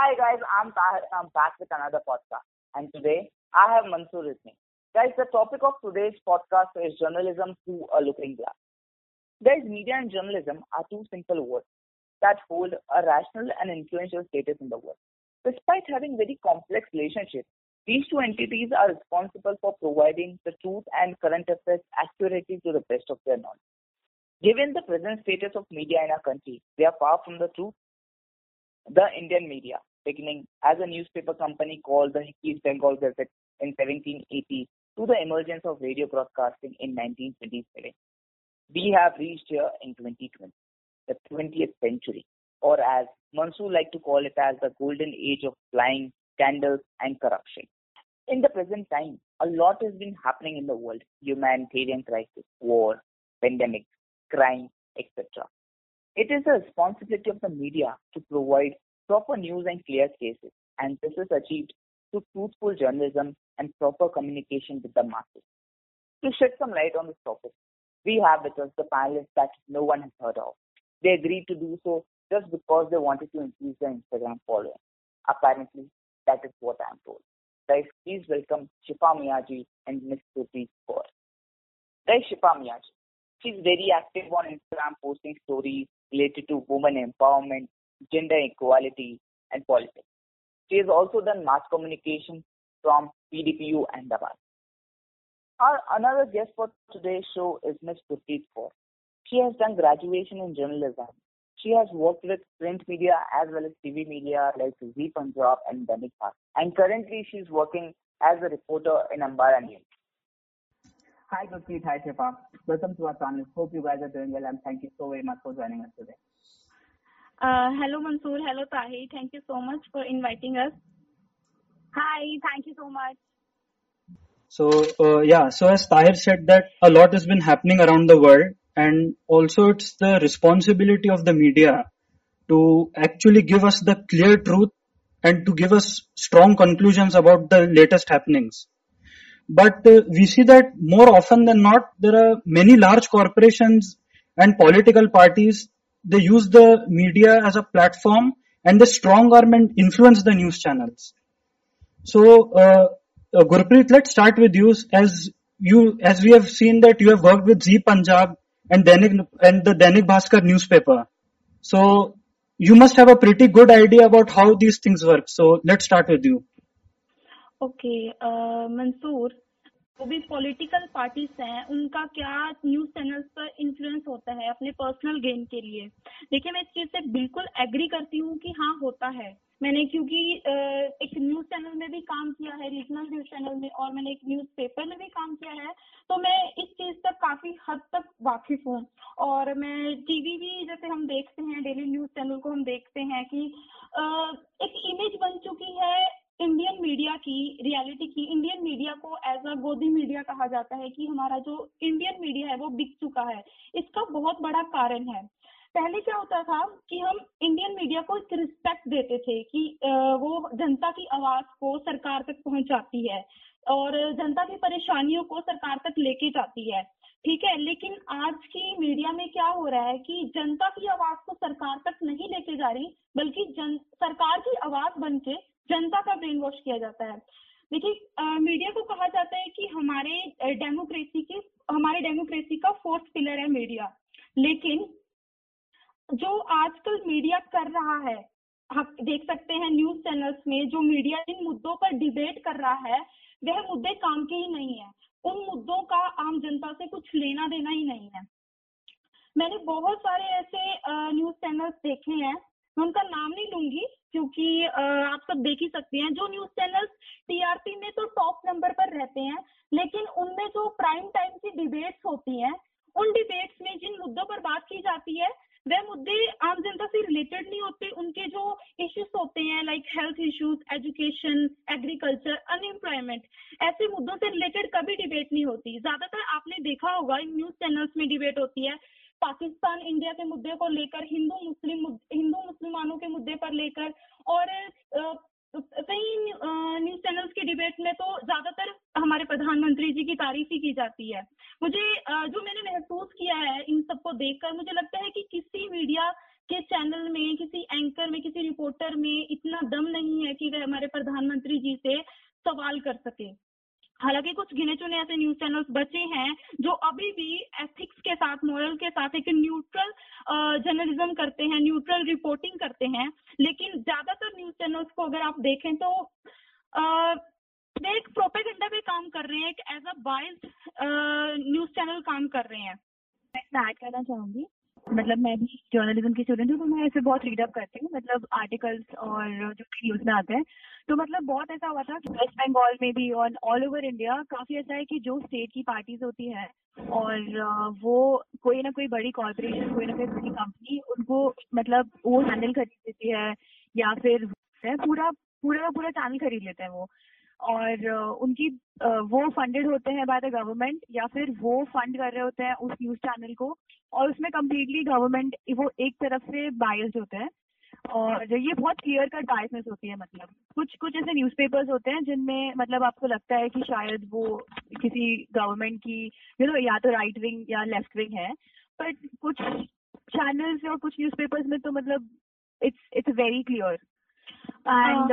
Hi guys, I'm Tahir. I'm back with another podcast, and today I have Mansoor with me. Guys, the topic of today's podcast is journalism through a looking glass. Guys, media and journalism are two simple words that hold a rational and influential status in the world. Despite having very complex relationships, these two entities are responsible for providing the truth and current affairs accurately to the best of their knowledge. Given the present status of media in our country, they are far from the truth. The Indian media, beginning as a newspaper company called the East Bengal Gazette in 1780 to the emergence of radio broadcasting in 1927, we have reached here in 2020, the 20th century, or as Mansoor like to call it as the golden age of flying scandals and corruption. In the present time, a lot has been happening in the world. Humanitarian crisis, war, pandemic, crime, etc. It is the responsibility of the media to provide proper news and clear cases, and this is achieved through truthful journalism and proper communication with the masses. To shed some light on this topic, we have with us the panelists that no one has heard of. They agreed to do so just because they wanted to increase their Instagram following. Apparently, that is what I am told. Guys, please welcome Shifa Miyaji and Miss Suti Kaur. Guys, Shifa Miyaji. She's very active on Instagram, posting stories related to women empowerment, gender equality, and politics. She has also done mass communication from PDPU and Ahmedabad. Our another guest for today's show is Ms. Gurpreet Kaur. She has done graduation in journalism. She has worked with print media as well as TV media like Zee Punjab and Dainik And currently she is working as a reporter in Ambara News. Hi Gurpreet, hi Shifa. Welcome to our channel. Hope you guys are doing well and thank you so very much for joining us today. Uh, hello Mansoor, hello Tahir. Thank you so much for inviting us. Hi, thank you so much. So uh, yeah, so as Tahir said that a lot has been happening around the world and also it's the responsibility of the media to actually give us the clear truth and to give us strong conclusions about the latest happenings. But uh, we see that more often than not, there are many large corporations and political parties. They use the media as a platform and the strong government influence the news channels. So, uh, uh, Gurpreet, let's start with you as you, as we have seen that you have worked with Zee Punjab and Dainik and the Dainik Bhaskar newspaper. So you must have a pretty good idea about how these things work. So let's start with you. Okay, uh, Mansoor, जो भी political parties हैं, उनका क्या news channels पर influence होता है अपने personal gain के लिए? देखिए, मैं इस चीज़ से बिल्कुल एग्री करती हूँ कि हाँ होता है। मैंने, क्योंकि एक न्यूज़ चैनल में भी काम किया है रीजनल न्यूज़ चैनल में, और मैंने एक न्यूज़ पेपर में भी काम किया है तो मैं इस चीज़ तक काफ़ी हद तक वाकिफ हूँ। और मैं टीवी भी, जैसे हम देखते हैं डेली न्यूज़ चैनल को हम देखते हैं कि एक इमेज बन चुकी है इंडियन मीडिया की रियलिटी की इंडियन मीडिया को एज अ गोदी मीडिया कहा जाता है कि हमारा जो इंडियन मीडिया है वो बिक चुका है। इसका बहुत बड़ा कारण है। पहले क्या होता था कि हम इंडियन मीडिया को एक रिस्पेक्ट देते थे कि वो जनता की आवाज़ को सरकार तक पहुंचाती है और जनता की परेशानियों को सरकार तक लेके जाती है। ठीक है? लेकिन आज की मीडिया में क्या हो रहा है कि जनता की आवाज़ को सरकार तक नहीं लेके जा रही, बल्कि जन, सरकार की आवाज़ बन के जनता का ब्रेन वॉश किया जाता है। देखिए मीडिया को कहा जाता है कि हमारे डेमोक्रेसी की, हमारे डेमोक्रेसी का फोर्थ पिलर है मीडिया लेकिन जो आजकल मीडिया कर रहा है आप देख सकते हैं न्यूज़ चैनल्स में, जो मीडिया इन मुद्दों पर डिबेट कर रहा है, वह मुद्दे काम के ही नहीं है। उन मुद्दों का आम जनता से कुछ लेना देना ही नहीं है। मैंने बहुत सारे ऐसे न्यूज़ चैनल्स देखे हैं। मैं उनका नाम नहीं लूँगी, क्योंकि आप सब देख ही सकते हैं, जो न्यूज़ चैनल्स टीआरपी में तो टॉप नंबर पर रहते हैं, लेकिन उनमें जो प्राइम टाइम की डिबेट्स होती हैं, उन डिबेट्स में जिन मुद्दों पर बात की जाती है, वह मुद्दे आम जनता से रिलेटेड नहीं होते, उनके जो इश्यूज़ होते हैं like health issues education agriculture unemployment ऐसे मुद्दों से रिलेटेड कभी डिबेट नहीं होती। ज़्यादातर आपने देखा होगा न्यूज़ चैनल्स में डिबेट होती है पाकिस्तान, इंडिया के मुद्दे को लेकर, हिंदू मुस्लिम हिंदू मुसलमानों के मुद्दे पर लेकर और कई न्यूज़ चैनल्स के डिबेट में तो ज़्यादातर हमारे प्रधानमंत्री जी की तारीफ़ ही की जाती है। मुझे जो मैंने महसूस किया है इन सबको देखकर, मुझे लगता है कि किसी मीडिया के चैनल में, किसी एंकर में, किसी रिपोर्टर में इतना दम नहीं है कि वह हमारे प्रधानमंत्री जी से सवाल कर सके। हालाँकि कुछ गिने चुने ऐसे न्यूज़ चैनल्स बचे हैं, जो अभी भी एथिक्स के साथ मॉरल के साथ एक न्यूट्रल जर्नलिज्म करते हैं न्यूट्रल रिपोर्टिंग करते हैं। लेकिन ज़्यादातर न्यूज़ चैनल्स को अगर आप देखें तो वे एक प्रोपेगेंडा पे काम कर रहे हैं, एक as a bias news channel काम कर रहे हैं। मैं ऐड करना चाहूँगी। मतलब मैं भी जर्नलिज्म की स्टूडेंट हूँ तो मैं इसे बहुत रीडअप करती हूँ। मतलब आर्टिकल्स और जो न्यूज़ में आते हैं। तो मतलब बहुत ऐसा हुआ था कि वेस्ट बंगाल में भी और ऑल ओवर इंडिया काफ़ी ऐसा है कि जो स्टेट की पार्टीज़ होती है और वो कोई ना कोई बड़ी कॉरपोरेशन कोई ना कोई बड़ी कंपनी उनको मतलब वो हैंडल खरीद लेती है या फिर पूरा पूरा का पूरा चैनल खरीद लेते हैं वो। और उनकी वो फंडेड होते हैं बाय द गवर्नमेंट या फिर वो फंड कर रहे होते हैं उस न्यूज़ चैनल को और उसमें कम्प्लीटली गवर्नमेंट वो एक तरफ़ से बायस्ड होते हैं और ये बहुत क्लियर कट बायसनेस होती है मतलब। कुछ कुछ ऐसे न्यूज़पेपर्स होते हैं जिनमें मतलब आपको लगता है कि शायद वो किसी गवर्नमेंट की यू नो या तो राइट विंग या लेफ़्ट विंग है बट कुछ चैनल्स और कुछ न्यूज़पेपर्स में तो मतलब it's it's very clear and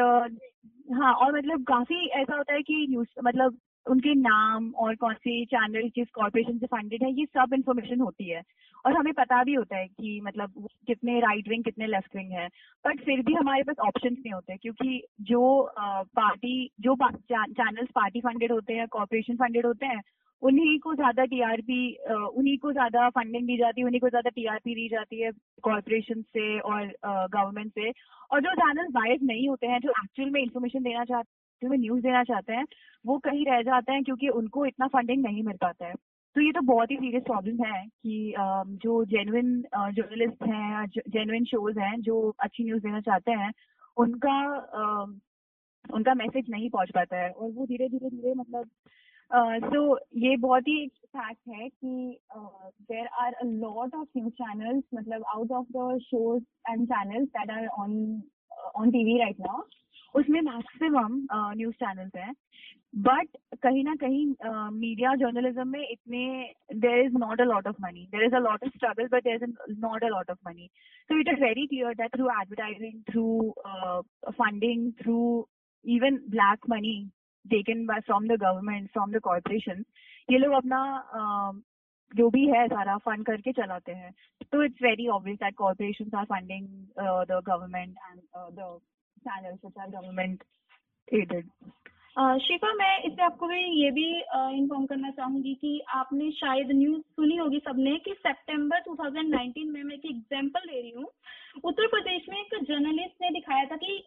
हाँ और मतलब काफ़ी ऐसा होता है कि न्यूज़ मतलब उनके नाम और कौन से चैनल किस कॉरपोरेशन से फंडेड है, ये सब इन्फॉर्मेशन होती है। और हमें पता भी होता है कि मतलब कितने राइट विंग कितने लेफ़्ट विंग है। बट फिर भी हमारे पास ऑप्शन नहीं होते, क्योंकि जो पार्टी जो चैनल्स पार्टी फंडेड होते हैं कॉरपोरेशन फंडेड होते हैं, उन्हीं को ज़्यादा टीआरपी उन्हीं को ज़्यादा फंडिंग दी जाती है, उन्हीं को ज़्यादा टीआरपी दी जाती है कॉरपोरेशन से और गवर्नमेंट से। और जो चैनल बायस नहीं होते हैं, जो एक्चुअल में इंफॉर्मेशन देना चाहते हैं न्यूज़ देना चाहते हैं, वो कहीं रह जाते हैं क्योंकि उनको इतना फंडिंग नहीं मिल पाता है। तो ये तो बहुत ही सीरियस प्रॉब्लम है कि जो जेनुइन जर्नलिस्ट हैं जेनुइन शोज़ हैं, जो अच्छी न्यूज़ देना चाहते हैं, उनका उनका मैसेज नहीं पहुँच पाता है और वो धीरे धीरे धीरे मतलब सो ये बहुत ही फैक्ट है कि there are a lot of news channels मतलब out of the shows and channels that are on on TV right now उसमें मैक्सिमम न्यूज़ चैनल्स हैं। बट कहीं ना कहीं मीडिया जर्नलिज्म में इतने there is not a lot of money there is a lot of struggle but there is not a lot of money so it is very clear that through advertising through funding through even black money taken by from the government, from the corporation, ये लोग अपना जो भी है सारा fund करके चलाते हैं। तो it's very obvious that corporation are funding the government and the channels which are government aided Shifa मैं इससे आपको भी ये भी इन्फॉर्म करना चाहूँगी कि आपने शायद न्यूज़ सुनी होगी सबने कि सितंबर 2019 में मैं एक एग्जांपल ले रही हूँ। उत्तर प्रदेश में एक जर्नलिस्ट ने दिखाया था कि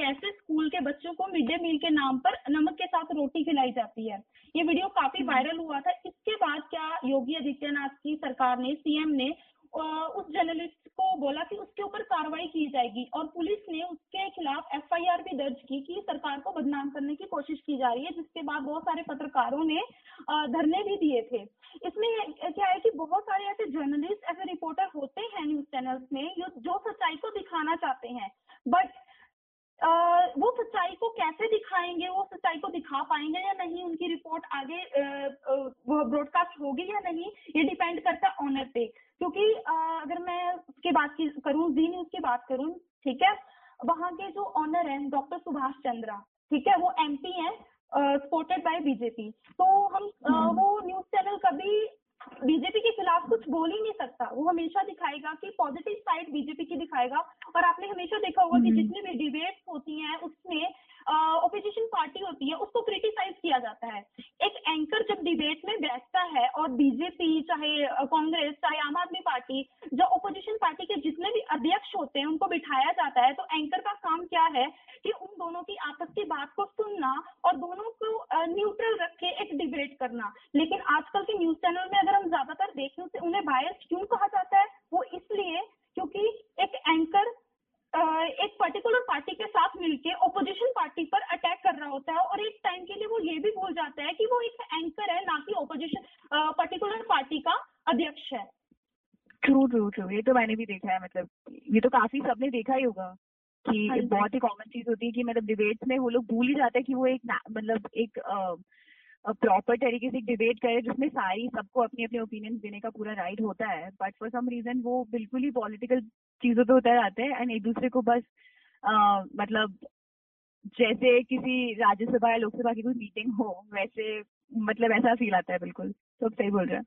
कैसे स्कूल के बच्चों को मिड डे मील के नाम पर नमक के साथ रोटी खिलाई जाती है। ये वीडियो काफ़ी वायरल हम्म। हुआ था। इसके बाद क्या योगी आदित्यनाथ की सरकार ने सीएम ने उस जर्नलिस्ट को बोला कि उसके ऊपर कार्रवाई की जाएगी और पुलिस ने उसके खिलाफ एफआईआर भी दर्ज की कि सरकार को बदनाम करने की कोशिश की जा रही है, जिसके बाद बहुत सारे पत्रकारों ने धरने भी दिए थे। इसमें क्या है कि बहुत सारे ऐसे जर्नलिस्ट, ऐसे रिपोर्टर होते हैं न्यूज़ चैनल्स में जो सच्चाई को दिखाना चाहते हैं। बट वो सच्चाई को कैसे दिखाएँगे? वो सच्चाई को दिखा पाएँगे या नहीं? उनकी रिपोर्ट आगे ब्रॉडकास्ट होगी या नहीं? ये डिपेंड करता है ऑनर पे। क्योंकि अगर मैं उसकी बात की करूँ जी न्यूज़ की बात करूँ ठीक है? वहाँ के जो ऑनर है डॉक्टर सुभाष चंद्रा ठीक है? वो एमपी है सपोर्टेड बाय बीजेपी तो हम हम्म। वो न्यूज़ चैनल कभी बीजेपी के खिलाफ कुछ बोल ही नहीं सकता। वो हमेशा दिखाएगा कि पॉजिटिव साइड बीजेपी की दिखाएगा। और आपने हमेशा देखा होगा कि हम्म। जितनी भी डिबेट्स होती हैं उसमें ओपोजिशन पार्टी होती है उसको क्रिटिसाइज किया जाता है। एक एंकर जब डिबेट में बैठता है और बीजेपी चाहे कांग्रेस चाहे आम आदमी पार्टी जो ओपोजिशन पार्टी के जितने भी अध्यक्ष होते हैं उनको बिठाया जाता है तो एंकर का काम क्या है कि उन दोनों की आपस की बात को सुनना और दोनों न्यूट्रल रख के एक डिबेट करना। लेकिन आजकल के न्यूज़ चैनल में अगर हम ज़्यादातर देखें तो उन्हें बायस क्यों कहा जाता है? वो इसलिए क्योंकि एक एंकर एक पर्टिकुलर पार्टी के साथ मिलके ओपोजिशन पार्टी पर अटैक कर रहा होता है और एक टाइम के लिए वो ये भी भूल जाता है कि वो एक एंकर है, ना कि ओपोजिशन पर्टिकुलर पार्टी का अध्यक्ष है। ट्रू ट्रू ट्रू ये तो मैंने भी देखा है मतलब ये तो काफ़ी सबने देखा ही होगा। कि हाँ बहुत ही कॉमन चीज़ होती है कि मतलब डिबेट्स में वो लोग भूल ही जाते हैं कि वो एक मतलब एक प्रॉपर तरीके से डिबेट करे जिसमें सारी सबको अपने अपने ओपिनियन देने का पूरा राइट होता है। बट फॉर सम रीजन वो बिल्कुल ही पॉलिटिकल चीज़ों पे उतर आते हैं एंड एक दूसरे को बस आ, मतलब जैसे किसी राज्यसभा या लोकसभा की कोई मीटिंग हो वैसे मतलब ऐसा फील आता है बिल्कुल। तो सही बोल रहे हैं।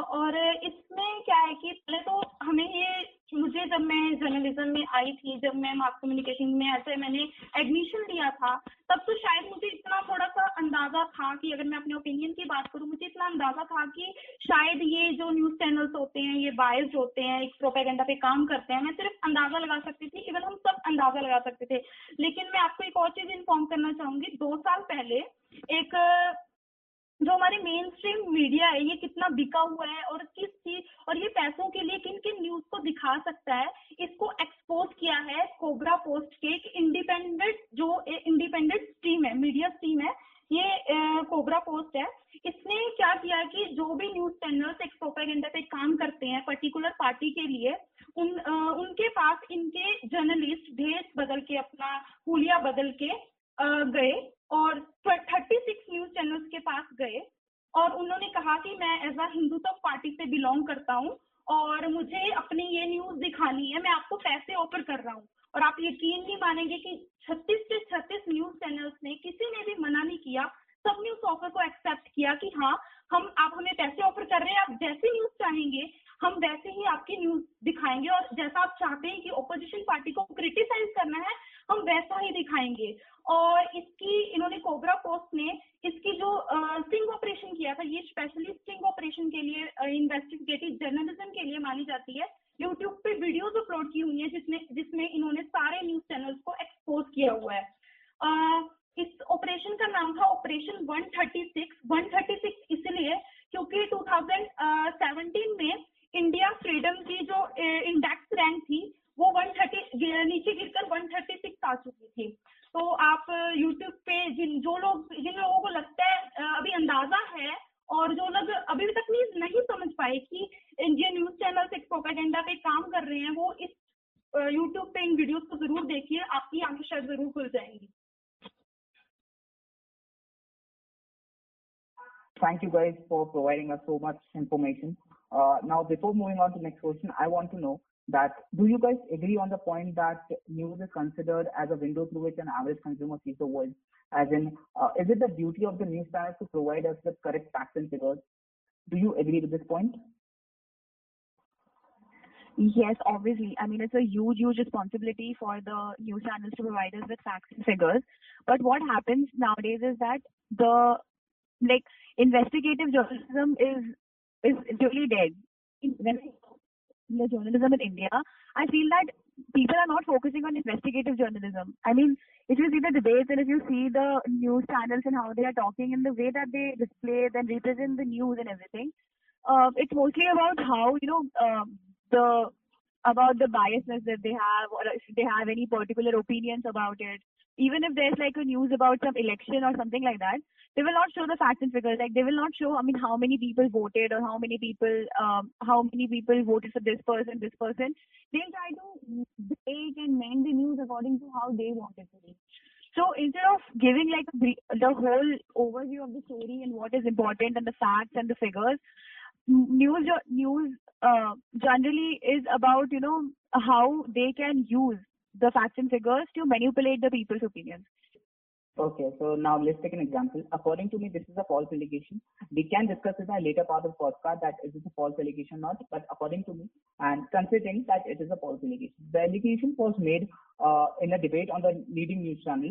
और इसमें क्या है कि पहले तो हमें ये मुझे जब मैं जर्नलिज्म में आई थी, जब मैं मास कम्युनिकेशन में ऐसे मैंने एडमिशन लिया था, तब तो शायद मुझे इतना थोड़ा सा अंदाज़ा था कि अगर मैं अपने ओपिनियन की बात करूँ, मुझे इतना अंदाज़ा था कि शायद ये जो न्यूज़ चैनल्स होते हैं, ये बायस्ड होते हैं, एक प्रोपेगेंडा पे काम करते हैं, मैं सिर्फ़ अंदाज़ा लगा सकती थी इवन हम सब अंदाज़ा लगा सकते थे। लेकिन मैं आपको एक और चीज़ इन्फॉर्म करना चाहूँगी, दो साल पहले एक जो हमारे मेन स्ट्रीम मीडिया है ये कितना बिका हुआ है और किस चीज़ और ये पैसों के लिए किन किन न्यूज़ को दिखा सकता है इसको एक्सपोज किया है कोबरा पोस्ट के एक इंडिपेंडेंट जो इंडिपेंडेंट स्ट्रीम है मीडिया स्ट्रीम है ये कोबरा पोस्ट है। इसने क्या किया कि जो भी न्यूज़ चैनल्स एक प्रोपेगेंडा पे काम करते हैं पर्टिकुलर पार्टी के लिए उन आ, उनके पास इनके जर्नलिस्ट भेस बदल के अपना हुलिया बदल के आ, गए। और थर्टी सिक्स न्यूज़ चैनल्स के पास गए और उन्होंने कहा कि मैं एज अ हिंदुत्व पार्टी से बिलोंग करता हूँ और मुझे अपनी ये न्यूज़ दिखानी है, मैं आपको पैसे ऑफ़र कर रहा हूँ। और आप यकीन नहीं मानेंगे कि 36 से 36 न्यूज़ चैनल्स ने किसी ने भी मना नहीं किया, सब न्यूज़ ऑफ़र को एक्सेप्ट किया कि हाँ हम, आप हमें पैसे ऑफ़र कर रहे हैं, आप जैसे न्यूज़ चाहेंगे हम वैसे ही आपकी न्यूज़ दिखाएँगे और जैसा आप चाहते हैं कि ओपोजिशन पार्टी को क्रिटिसाइज करना है हम वैसा ही दिखाएँगे। और इसकी इन्होंने कोबरा पोस्ट ने इसकी जो स्टिंग ऑपरेशन किया था ये स्पेशली स्टिंग ऑपरेशन के लिए इन्वेस्टिगेटिव जर्नलिज्म के लिए मानी जाती है। यूट्यूब पे वीडियोस अपलोड की हुई है जिसमें जिसमें इन्होंने सारे न्यूज़ चैनल्स को एक्सपोज किया हुआ है। आ, इस ऑपरेशन का नाम था ऑपरेशन 136 136 इसलिए क्योंकि 2017 में इंडिया फ्रीडम की जो इंडेक्स रैंक थी, वो 130 नीचे गिरकर 136 आ चुकी थी तो आप यूट्यूब पे जिन, जो लोग, जिन लोगों को लगता है अभी अंदाज़ा है, और जो लोग अभी तक नहीं नहीं समझ पाए कि इंडियन न्यूज़ चैनल एक प्रोपेगेंडा पे काम कर रहे हैं, वो इस यूट्यूब पे इन वीडियोस को ज़रूर देखिए, आपकी आँखें शायद ज़रूर खुल जाएँगी Thank you guys for providing us so much information. Uh, now, before moving on to next question, I want to know that do you guys agree on the point that news is considered as a window through which an average consumer sees the world? As in, uh, is it the duty of the news channels to provide us with correct facts and figures? Do you agree with this point? Yes, obviously. I mean, it's a huge, huge responsibility for the news channels to provide us with facts and figures. But what happens nowadays is that the like investigative journalism is is really dead. When the journalism in India, I feel that people are not focusing on investigative journalism. I mean, if you see the debates and if you see the news channels and how they are talking and the way that they display and represent the news and everything, uh, it's mostly about how you know uh, the about the biasness that they have or if they have any particular opinions about it even if there's like a news about some election or something like that, they will not show the facts and figures. Like they will not show, I mean, how many people voted or how many people, um, how many people voted for this person, this person. They'll try to break and mend the news according to how they want it to be. So instead of giving like the whole overview of the story and what is important and the facts and the figures, news news uh, generally is about you know how they can use the facts and figures to manipulate the people's opinions. Okay, so now let's take an example. According to me, this is a false allegation. We can discuss it in a later part of the podcast that is this a false allegation or not, but according to me, and considering that it is a false allegation. The allegation was made uh, in a debate on the leading news channel.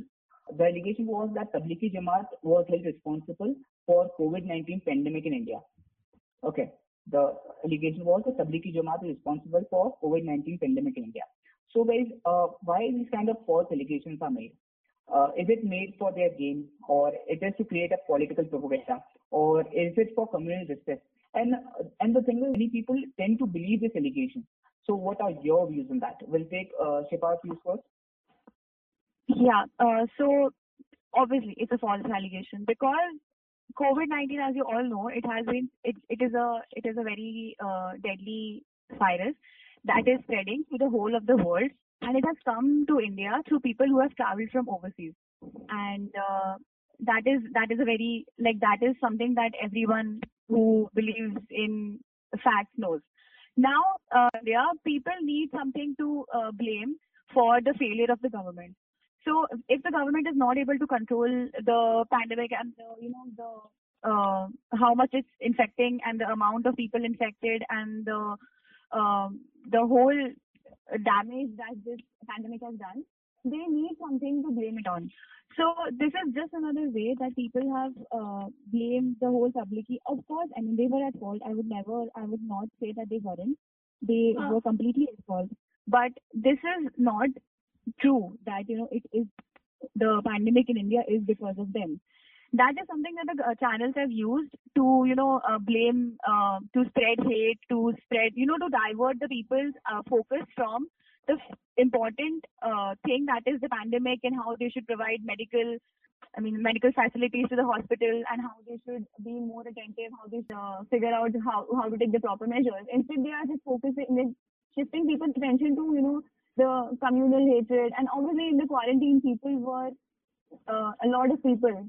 The allegation was that Tablighi Jamaat was held responsible for COVID-19 pandemic in India. Okay, the allegation was that Tablighi Jamaat is responsible for COVID-19 pandemic in India. So guys, uh, why these kind of false allegations are made? Uh, is it made for their gain or it is to create a political propaganda or is it for communal justice? And and the thing is, many people tend to believe this allegation. So what are your views on that? We'll take uh, views first. Yeah. Uh, so obviously it's a false allegation because COVID-19, as you all know, it has been it it is a it is a very uh, deadly virus that is spreading to the whole of the world and it has come to India through people who have traveled from overseas. And uh, that is that is a very like that is something that everyone who believes in facts knows. Now, uh, people need something to uh, blame for the failure of the government. So if the government is not able to control the pandemic and the, you know the uh, how much it's infecting and the amount of people infected and the uh, the whole damage that this pandemic has done, they need something to blame it on. So this is just another way that people have uh, blamed the whole public. Of course, I mean they were at fault. I would never, I would not say that they weren't. They were completely at fault. But this is not true that you know it is the pandemic in India is because of them. That is something that the uh, channels have used to you know uh, blame, uh, to spread hate, to spread you know to divert the people's uh, focus from the important uh, thing that is the pandemic and how they should provide medical I mean, medical facilities to the hospital and how they should be more attentive, how they should uh, figure out how, how to take the proper measures. Instead, they are just focusing, shifting people's attention to, you know, the communal hatred. And obviously, in the quarantine, people were, uh, a lot of people,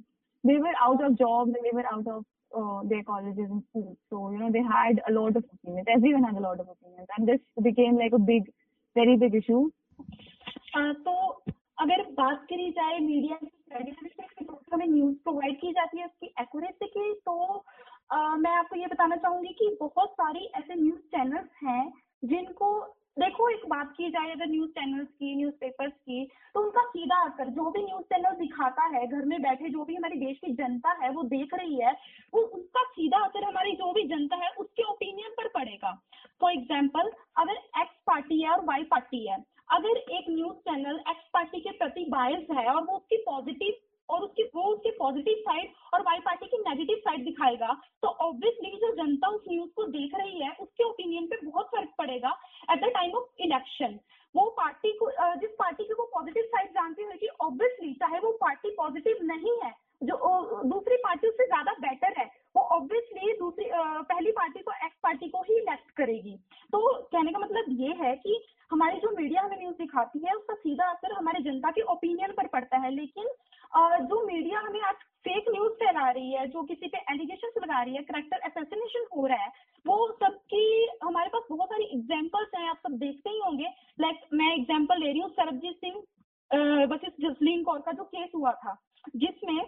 they were out of jobs and they were out of uh, their colleges and schools. So, you know, they had a lot of opinions. Everyone had a lot of opinions. And this became like a big, very big issue. अ, तो अगर बात करी जाए media हमें news provide की जाती है उसकी एक्यूरेसी की तो अ, मैं आपको ये बताना चाहूँगी कि बहुत सारी ऐसे न्यूज़ चैनल्स हैं जिनको देखो एक बात की जाए अगर न्यूज़ चैनल्स की न्यूज़पेपर्स की सीधा असर जो भी न्यूज़ चैनल दिखाता है, घर में बैठे जो भी हमारे देश की जनता है, वो देख रही है, वो उसका सीधा असर हमारी जो भी जनता है, उसके ओपिनियन पर पड़ेगा। फॉर एग्ज़ाम्पल अगर एक्स पार्टी है और वाई पार्टी है, अगर एक न्यूज़ चैनल एक्स पार्टी के प्रति बायस है और वो उसकी पॉजिटिव और उसकी वो उसकी पॉजिटिव साइड और वाई पार्टी की नेगेटिव साइड दिखाएगा तो ऑब्वियसली जो जनता उस न्यूज़ को देख रही है उसके ओपिनियन पे बहुत फ़र्क पड़ेगा at the time of election वो पार्टी को अ, जिस पार्टी की वो पॉजिटिव साइड जानती है कि ऑब्वियसली चाहे वो पार्टी पॉजिटिव नहीं है जो अ, दूसरी पार्टी उससे ज़्यादा बेटर है वो ऑब्वियसली दूसरी अ, पहली पार्टी को एक्स पार्टी को ही इलेक्ट करेगी तो कहने का मतलब ये है कि हमारी जो मीडिया हमें न्यूज़ दिखाती है उसका सीधा असर हमारे जनता के ओपिनियन पर पड़ता है लेकिन अ, जो मीडिया हमें आज फेक न्यूज़ फैला रही है जो किसी पे एलिगेशन लगा रही है करेक्टर असैसिनेशन हो रहा है वो सबकी हमारे पास बहुत सारी एग्जांपल्स हैं आप सब देखते ही होंगे लाइक मैं एग्जांपल ले रही हूँ सरबजीत सिंह वर्सेस जसलीन कौर का जो केस हुआ था जिसमें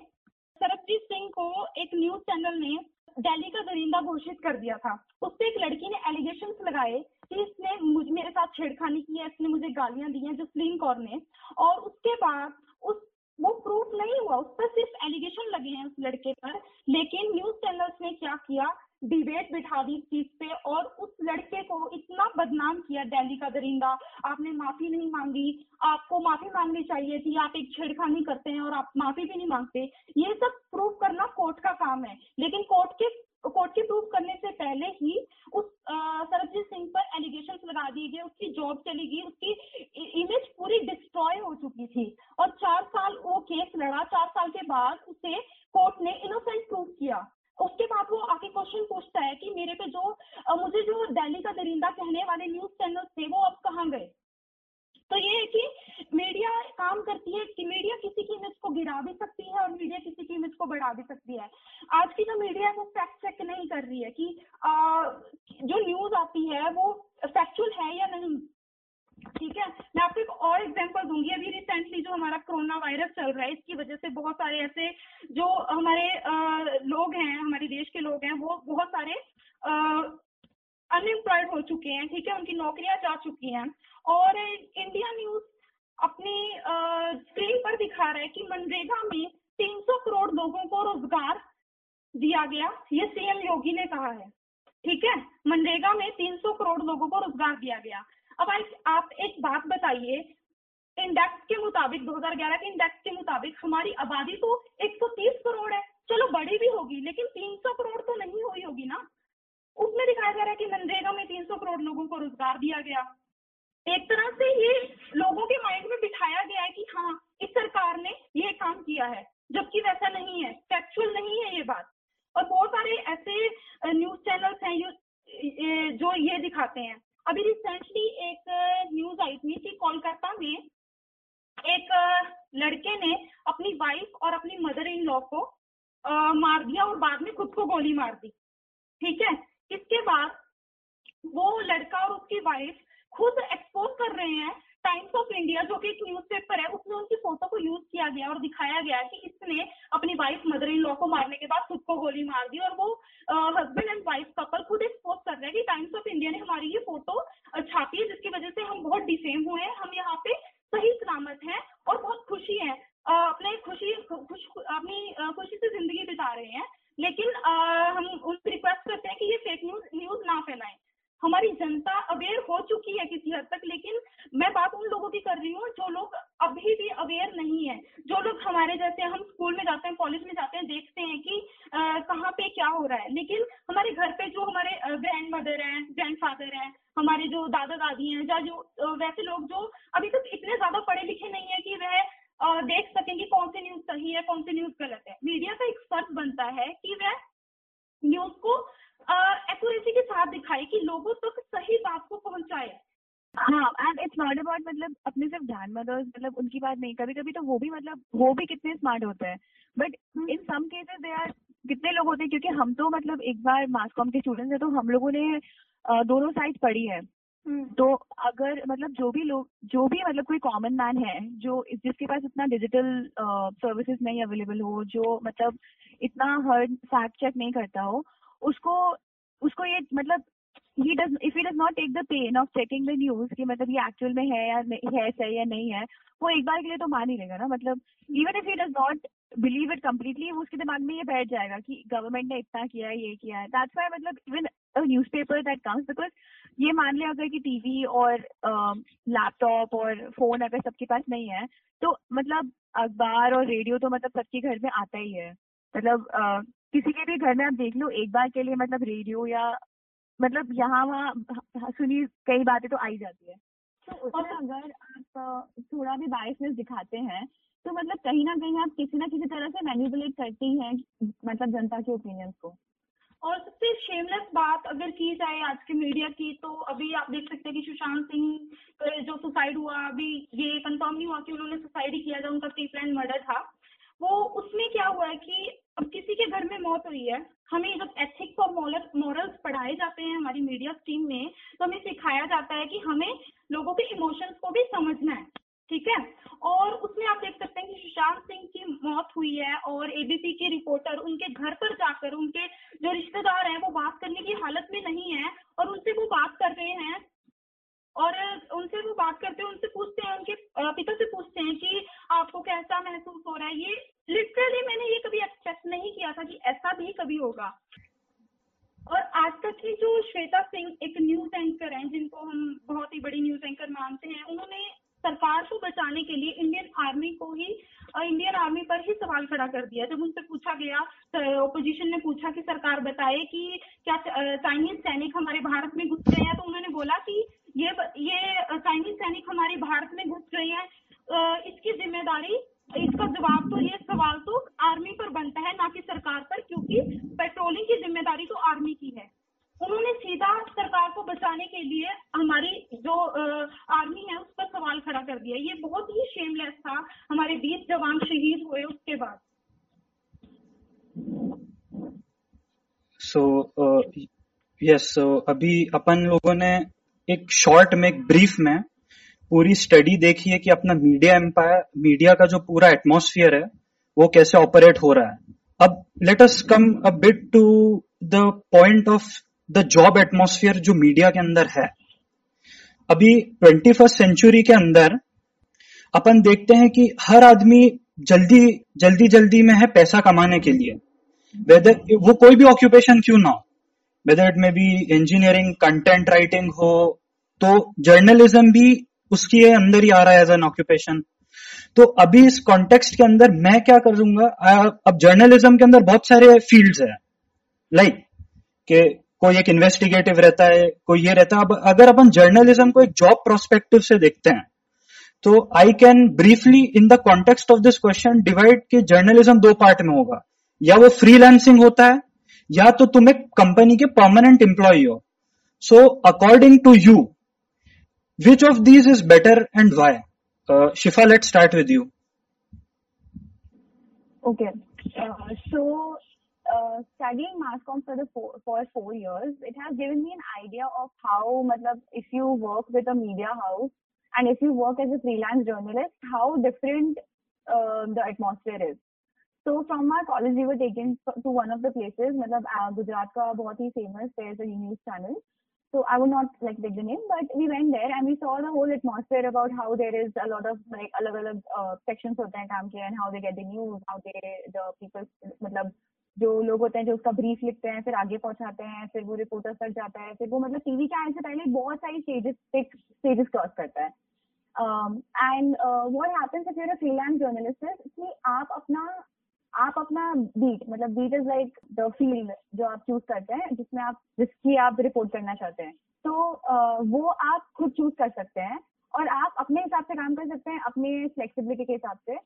सरबजीत सिंह को एक न्यूज़ चैनल ने दिल्ली का दरिंदा घोषित कर दिया था उस पर एक लड़की ने एलिगेशन लगाए कि इसने मुझ मेरे साथ छेड़खानी की है इसने मुझे गालियाँ दी हैं जसलीन कौर ने और उसके बाद उस वो प्रूफ नहीं हुआ उस पर सिर्फ़ एलिगेशन लगे हैं उस लड़के पर लेकिन न्यूज़ चैनल्स ने क्या किया डिबेट बिठा दी इस चीज़ पे और उस लड़के को इतना बदनाम किया दिल्ली का दरिंदा। आपने माफ़ी नहीं मांगी। आपको माफ़ी मांगनी चाहिए थी। आप एक छेड़खानी करते हैं और आप माफ़ी भी नहीं मांगते। ये सब प्रूव करना कोर्ट का काम है। लेकिन कोर्ट के कोर्ट के प्रूव करने से पहले ही उस सरबजीत सिंह पर एलिगेशन लगा दिए गए। उसकी जॉब चली गई। उसकी इमेज पूरी डिस्ट्रॉय हो चुकी थी। और चार साल वो केस लड़ा। चार साल के बाद उसे कोर्ट ने इनोसेंट प्रूव किया। उसके बाद वो आके क्वेश्चन पूछता है कि मेरे पे जो मुझे जो दिल्ली का दरिंदा कहने वाले न्यूज़ चैनल थे वो अब कहाँ गए? तो ये है कि मीडिया काम करती है कि मीडिया किसी की इमेज को गिरा भी सकती है और मीडिया किसी की इमेज को बढ़ा भी सकती है। आज की जो मीडिया है वो फैक्ट चेक नहीं कर रही है कि आ, जो न्यूज़ आती है वो फैक्चुअल है या नहीं? ठीक है? मैं आपको एक और एग्जांपल दूँगी अभी रिसेंटली जो हमारा कोरोना वायरस चल रहा है इसकी वजह से बहुत सारे ऐसे जो हमारे अ, लोग हैं हमारे देश के लोग हैं वो बहुत सारे अनएम्प्लॉयड हो चुके हैं ठीक है? उनकी नौकरियाँ जा चुकी हैं। और इंडिया न्यूज़ अपनी स्क्रीन पर दिखा रहा है कि मनरेगा में 300 करोड़ लोगों को रोज़गार दिया गया ये सीएम योगी ने कहा है ठीक है? मनरेगा में 300 करोड़ लोगों को रोज़गार दिया गया। अब आप, आप एक बात बताइए इंडेक्स के मुताबिक 2011 के इंडेक्स के मुताबिक हमारी आबादी तो 130 करोड़ है। चलो बड़ी भी होगी लेकिन 300 करोड़ तो नहीं हुई होगी ना? उसमें दिखाया जा रहा है कि मनरेगा में 300 करोड़ लोगों को रोज़गार दिया गया। एक तरह से ये लोगों के माइंड में बिठाया गया है कि हाँ इस सरकार ने ये काम किया है जबकि वैसा नहीं है फैक्चुअल नहीं है ये बात। और बहुत सारे ऐसे न्यूज़ चैनल्स हैं जो ये दिखाते हैं। अभी रिसेंटली एक न्यूज़ आई थी कि कोलकाता में एक लड़के ने अपनी वाइफ और अपनी मदर इन लॉ को मार दिया और बाद में खुद को गोली मार दी। ठीक है? इसके बाद वो लड़का और उसकी वाइफ खुद एक्सपोज कर रहे हैं टाइम्स ऑफ़ इंडिया जो कि एक न्यूज़पेपर है, उसमें उनकी फ़ोटो को यूज़ किया गया और दिखाया गया कि इसने अपनी वाइफ मदर इन लॉ को मारने के बाद खुद को गोली मार दी और वो हस्बैंड एंड वाइफ कपल खुद एक्सपोज कर रहे हैं कि टाइम्स ऑफ़ इंडिया ने हमारी ये फ़ोटो छापी है, जिसकी वजह से हम बहुत डिफेम हुए हैं, हम यहाँ पे सही सलामत हैं और बहुत खुशी है। अपने खुशी, खुश, अपनी खुशी से ज़िंदगी बिता रहे हैं, लेकिन हम उनसे रिक्वेस्ट करते हैं कि ये फेक न्यूज़ न्यूज़ ना फैलाएँ। हमारी जनता अवेयर हो चुकी है किसी हद तक, लेकिन मैं बात उन लोगों की कर रही हूँ जो लोग अभी भी अवेयर नहीं है। जो लोग हमारे जैसे हम स्कूल में जाते हैं कॉलेज में जाते हैं, देखते हैं कि कहाँ पे क्या हो रहा है। लेकिन हमारे घर पे जो हमारे ग्रैंड मदर हैं ग्रैंड फादर हैं, हमारे जो दादा दादी हैं, या जो वैसे लोग जो अभी तक इतने ज़्यादा पढ़े लिखे नहीं है कि वह देख सकें कि कौन सी न्यूज़ सही है, कौन सी न्यूज़ गलत है। मीडिया का एक फ़र्ज़ बनता है कि वह न्यूज़ को एक्यूरेसी के साथ दिखाए कि लोगों तक सही बात को पहुँचाए। हाँ एंड इट्स नॉट अबाउट मतलब अपने सिर्फ़ ग्रैंड मदर्स मतलब उनकी बात नहीं कभी कभी तो वो भी मतलब वो भी कितने स्मार्ट होते हैं। But in some cases they are कितने लोग होते हैं क्योंकि हम तो मतलब एक बार मास कॉम के स्टूडेंट्स हैं तो हम लोगों ने दोनों साइड पढ़ी है। हम्म। तो अगर मतलब जो भी लोग जो भी मतलब कोई कॉमन मैन है जो जिसके पास इतना डिजिटल सर्विसेज़ नहीं अवेलेबल हो जो मतलब इतना हर फैक्ट चेक नहीं करता हो उसको उसको ये मतलब he does if he does not take the pain of checking the news कि मतलब ये एक्चुअल में है या है सही या नहीं है, वो एक बार के लिए तो मान ही लेगा ना मतलब even if he does not believe it completely उसके दिमाग में ये बैठ जाएगा कि गवर्नमेंट ने इतना किया है ये किया है। दैट्स वाई मतलब even newspaper that comes because ये मान लिया अगर कि टीवी और लैपटॉप और फ़ोन अगर सबके पास नहीं है तो मतलब अखबार और रेडियो तो मतलब सबके घर में आता ही है। मतलब किसी के भी घर में आप देख लो एक बार के लिए मतलब रेडियो या मतलब यहाँ वहाँ सुनी कई बातें तो आई जाती है। तो उसमें अगर आप थोड़ा भी बायसनेस दिखाते हैं तो मतलब कहीं ना कहीं आप किसी ना किसी तरह से मैनिपुलेट करती हैं मतलब जनता के ओपिनियंस को। और सबसे शेमलेस बात अगर की जाए आज के मीडिया की तो अभी आप देख सकते हैं कि सुशांत सिंह जो सुसाइड हुआ अभी ये कंफर्म नहीं हुआ कि उन्होंने सुसाइड ही किया था उनका प्री प्लान मर्डर था। वो उसमें क्या हुआ है कि अब किसी के घर में मौत हुई है, हमें जब एथिक्स और मॉरल्स पढ़ाए जाते हैं हमारी मीडिया स्ट्रीम में तो हमें सिखाया जाता है कि हमें लोगों के इमोशंस को भी समझना है, ठीक है? और उसमें आप देख सकते हैं कि सुशांत सिंह की मौत हुई है और एबीपी के रिपोर्टर उनके घर पर जाकर, उनके जो रिश्तेदार हैं, वो बात करने की हालत में नहीं है और उनसे वो बात कर रहे हैं और उनसे वो बात करते हैं, उनसे पूछते हैं, उनके पिता से पूछते हैं कि आपको कैसा महसूस हो रहा है। ये लिटरली मैंने ये कभी एक्सपेक्ट नहीं किया था कि ऐसा भी कभी होगा। और आज तक की जो श्वेता सिंह एक न्यूज़ एंकर हैं, जिनको हम बहुत ही बड़ी न्यूज़ एंकर मानते हैं, उन्होंने सरकार को बचाने के लिए इंडियन आर्मी को ही इंडियन आर्मी पर ही सवाल खड़ा कर दिया। जब उनसे पूछा गया ओपोजिशन ने पूछा कि सरकार बताए कि क्या चाइनीज़ सैनिक हमारे भारत में घुस गए हैं तो उन्होंने बोला कि ये ये चाइनीज़ सैनिक हमारे भारत में घुस गए हैं। इसकी ज़िम्मेदारी, इसका जवाब तो ये सवाल तो आर्मी पर बनता है, ना कि सरकार पर, क्योंकि पेट्रोलिंग की ज़िम्मेदारी तो आर्मी की है। उन्होंने सीधा सरकार को बचाने के लिए हमारी जो आर्मी है, उस पर सवाल खड़ा कर दिया। ये बहुत ही शेमलेस था। हमारे बीस जवान शहीद हुए उसके बाद। सो यस सो अभी अपन लोगों ने एक शॉर्ट में, एक ब्रीफ में पूरी स्टडी देखी है कि अपना मीडिया एम्पायर मीडिया का जो पूरा एटमोसफियर है, वो कैसे ऑपरेट हो रहा है। अब let us come a bit to the point of the job atmosphere जो मीडिया के अंदर है। अभी ट्वेंटी फ़र्स्ट सेंचुरी के अंदर अपन देखते हैं कि हर आदमी जल्दी जल्दी जल्दी में है पैसा कमाने के लिए। वेदर वो कोई भी ऑक्यूपेशन क्यों ना हो। Whether it may be engineering content writing हो तो जर्नलिज्म भी उसके अंदर ही आ रहा है एज एन ऑक्यूपेशन तो अभी इस कॉन्टेक्स्ट के अंदर मैं क्या करूँगा अब जर्नलिज्म के अंदर बहुत सारे फील्ड्स है। लाइक like, के कोई एक इन्वेस्टिगेटिव रहता है कोई ये रहता है। अब अगर अपन जर्नलिज्म को एक जॉब प्रोस्पेक्टिव से देखते हैं तो I can briefly in the context of this question divide कि जर्नलिज्म दो पार्ट में होगा। या वो फ्रीलांसिंग होता है या तो तुम एक कंपनी के परमानेंट एम्प्लॉय हो। So according to you which of these is better and why Shifa let start with you okay so study mass com for for four years it has given me an idea of how मतलब if you work with a media house and if you work as a freelance journalist how different the atmosphere is So from my college, we were taken to one of the places, matlab, uh, Gujarat ka बहुत ही famous, there's a news channel. So I would not like take the name, but we went there and we saw the whole atmosphere about how there is a lot of like alag alag uh, sections होते हैं काम के and how they get the news, how they the people मतलब जो लोग होते हैं जो उसका ब्रीफ लिखते हैं फिर आगे पहुंचाते हैं फिर वो रिपोर्टर तक जाता है फिर वो मतलब टीवी के आने से पहले बहुत सारी स्टेजेस स्टेजेस क्रॉस करता है and what happens if you are a freelance journalist कि आप अपना आप अपना बीट मतलब beat is like the field जो आप चूज़ करते हैं, जिसमें आप, जिसकी आप रिपोर्ट करना चाहते हैं। तो वो आप खुद चूज़ कर सकते हैं और आप अपने हिसाब से काम कर सकते हैं, अपने फ्लेक्सिबिलिटी के हिसाब से।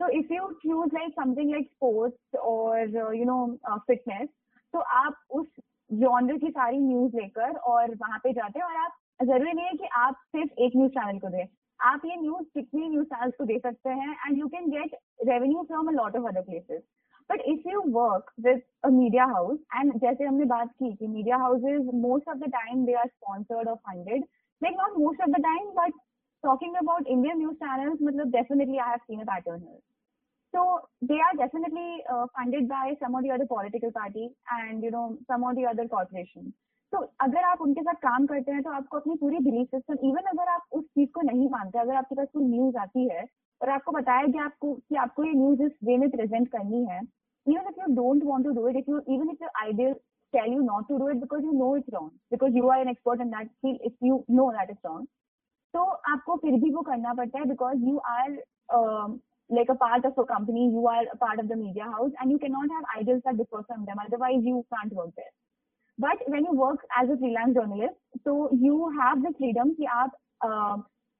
तो if you choose like something like sports और यू नो फिटनेस तो आप उस जॉनर की सारी न्यूज़ लेकर और वहाँ पे जाते हैं और आप, ज़रूरी नहीं है कि आप सिर्फ़ एक न्यूज़ चैनल को दें। आप ये न्यूज़ कितनी न्यूज़ चैनल को दे सकते हैं and you can get revenue from a lot of other places but if you work with media house and जैसे हमने बात की कि media houses most of the time they are sponsored और funded like not most of the time but talking about Indian news channel मतलब definitely I have seen a pattern so they are definitely funded by some of the other political party and you know some of the other corporation तो अगर आप उनके साथ काम करते हैं तो आपको अपनी पूरी बिलीफ सिस्टम इवन अगर आप उस चीज़ को नहीं मानते अगर आपके पास कोई न्यूज़ आती है और आपको बताया कि आपको कि आपको ये न्यूज़ इस वे में प्रेजेंट करनी है even if you don't want to do it if you even if you ideal tell you not to do it because you know it's wrong because you are an expert in that field if you know that is wrong तो आपको फिर भी वो करना पड़ता है because you are like a part of a company you are part of the media house and you you cannot have ideals that differ from them. Otherwise, you can't work there. But when you work as a freelance journalist तो you have the freedom कि आप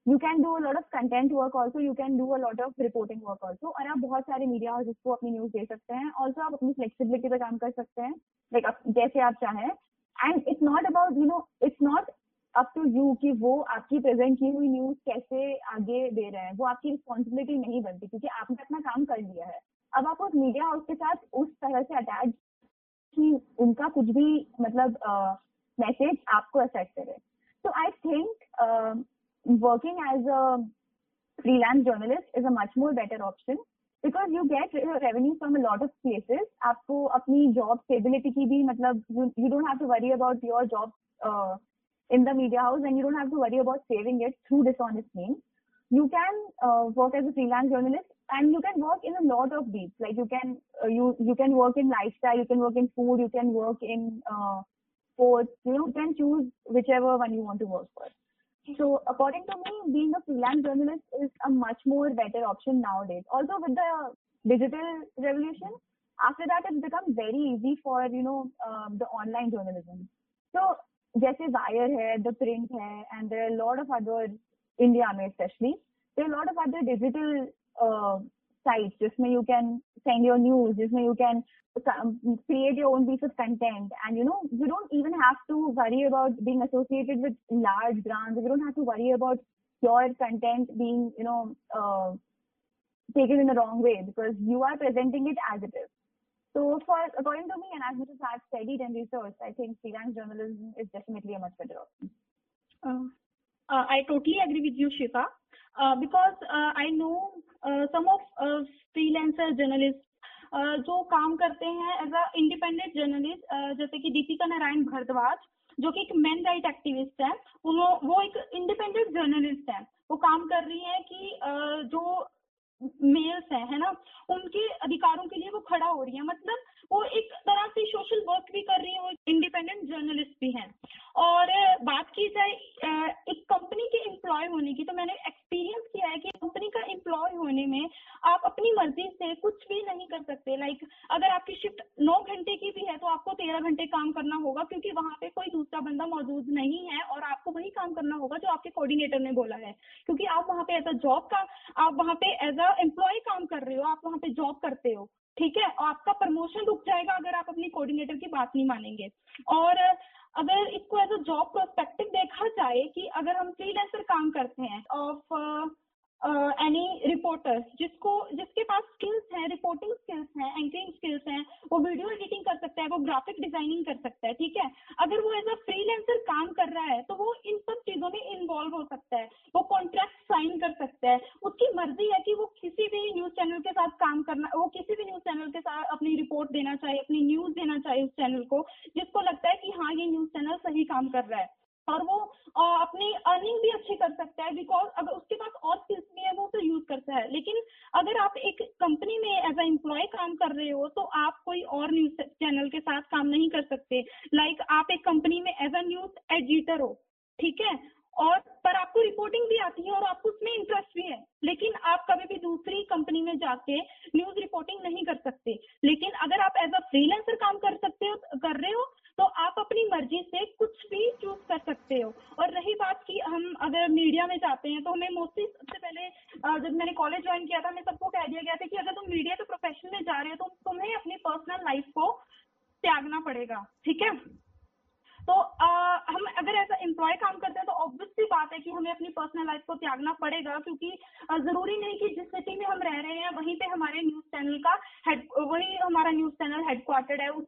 you can do a lot of content work also, you can do a lot of reporting work also, और आप बहुत सारे media houses को अपनी news दे सकते हैं ऑल्सो आप अपनी फ्लेक्सिबिलिटी पे काम कर सकते हैं लाइक जैसे आप चाहें. And it's not about you know it's not up to you कि वो आपकी प्रेजेंट की हुई न्यूज़ कैसे आगे दे रहे हैं वो आपकी रिस्पॉन्सिबिलिटी नहीं बनती क्योंकि आपने अपना काम कर लिया है. अब आप उस मीडिया हाउस के साथ उस तरह से अटैच कि उनका कुछ भी मतलब मैसेज uh, आपको असेट करे। So I think working as a freelance journalist is a much more better option because you get revenue from a lot of places आपको अपनी जॉब स्टेबिलिटी की भी मतलब you don't have to worry about your job in the media house and you don't have to worry about saving it through this on means you can uh, work as a freelance journalist and you can work in a lot of beats like you can uh, you you can work in lifestyle you can work in food you can work in uh, sports you know you can choose whichever one you want to work for so according to me being a freelance journalist is a much more better option nowadays also with the digital revolution after that it's become very easy for you know um, the online journalism so जैसे wire है the print है and there are lot of other India में specially there lot of other digital uh, sites जिसमें you can send your news जिसमें you can create your own piece of content and you know you don't even have to worry about being associated with large brands you don't have to worry about your content being you know uh, taken in the wrong way because you are presenting it as it is so for according to me and as much as I've studied and researched I think freelance journalism is definitely a much better option uh, Uh, I totally agree with you Shifa uh, because uh, I know some of freelancer journalist जो काम करते हैं as a independent journalist जैसे कि दीपिका नारायण भरद्वाज जो कि एक man right activist है वो एक इंडिपेंडेंट जर्नलिस्ट है। वो काम कर रही है कि uh, जो मेल्स है है ना? उनके अधिकारों के लिए वो खड़ा हो रही है। मतलब वो एक तरह से सोशल वर्क भी कर रही है, वो इंडिपेंडेंट जर्नलिस्ट भी हैं। और बात की जाए एक कंपनी के एम्प्लॉय होने की तो मैंने एक्सपीरियंस किया है कि कंपनी का एम्प्लॉय होने में आप अपनी मर्ज़ी से कुछ भी नहीं कर सकते। लाइक अगर आपकी शिफ्ट नौ घंटे की भी है तो आपको तेरह घंटे काम करना होगा, क्योंकि वहाँ पे कोई दूसरा बंदा मौजूद नहीं है और आपको वही काम करना होगा जो आपके कोऑर्डिनेटर ने बोला है। क्योंकि आप वहाँ पे एज अ जॉब का, आप वहाँ पे एज अ एम्प्लॉय काम कर रहे हो, आप वहाँ पे जॉब करते हो, ठीक है? और आपका प्रमोशन रुक जाएगा अगर आप अपनी कोऑर्डिनेटर की बात नहीं मानेंगे। और अगर इसको एज अ जॉब प्रोस्पेक्टिव देखा जाए कि अगर हम फ्रीलांसर काम करते हैं ऑफ़ एनी रिपोर्टर जिसको, जिसके पास स्किल्स हैं रिपोर्टिंग स्किल्स हैं एंकरिंग स्किल्स हैं, वो वीडियो एडिटिंग कर सकता है, वो ग्राफिक डिज़ाइनिंग कर सकता है, ठीक है? अगर वो एज अ फ्रीलांसर काम कर रहा है तो वो इन सब चीज़ों में इन्वॉल्व हो सकता है, वो कॉन्ट्रैक्ट साइन कर सकता है। उसकी मर्ज़ी है कि वो किसी भी न्यूज़ चैनल के साथ काम करना, वो किसी भी न्यूज़ चैनल के साथ अपनी रिपोर्ट देना चाहिए अपनी न्यूज़ देना चाहिए उस चैनल को, जिसको लगता है कि हाँ ये न्यूज़ चैनल सही काम कर रहा है। और वो अपनी अर्निंग भी अच्छी कर सकता है बिकॉज़ अगर उसके पास और स्किल्स भी है वो तो यूज़ करता है। लेकिन अगर आप एक कंपनी में एज अ एम्प्लॉय काम कर रहे हो तो आप कोई और न्यूज़ चैनल के साथ काम नहीं कर सकते। लाइक like, आप एक कंपनी में एज अ न्यूज़ एडिटर हो ठीक है? और पर आपको रिपोर्टिंग भी आती है और आपको उसमें इंटरेस्ट भी है। लेकिन आप कभी भी दूसरी कंपनी में जाके न्यूज़ रिपोर्टिंग नहीं कर सकते। लेकिन अगर आप एज अ फ्रीलांसर काम कर सकते हो कर रहे हो तो आप अपनी मर्ज़ी से कुछ भी चूज़ कर सकते हो। और रही बात की हम अगर मीडिया में जाते हैं तो हमें मोस्टली सबसे पहले जब मैंने कॉलेज ज्वाइन किया था हमें सबको कह दिया गया था कि अगर तुम मीडिया के प्रोफेशन में जा रहे हो तो तुम्हें अपनी पर्सनल लाइफ को त्यागना पड़ेगा, ठीक है? तो आ, हम अगर ऐसा एम्प्लॉय काम करते हैं तो ऑब्वियसली बात है कि हमें अपनी पर्सनल लाइफ को त्यागना पड़ेगा क्योंकि ज़रूरी नहीं कि जिस सिटी में हम रह रहे हैं वहीं पे हमारे न्यूज़ चैनल का हेड वही हमारा न्यूज़ चैनल हेडक्वार्टर्ड है उस,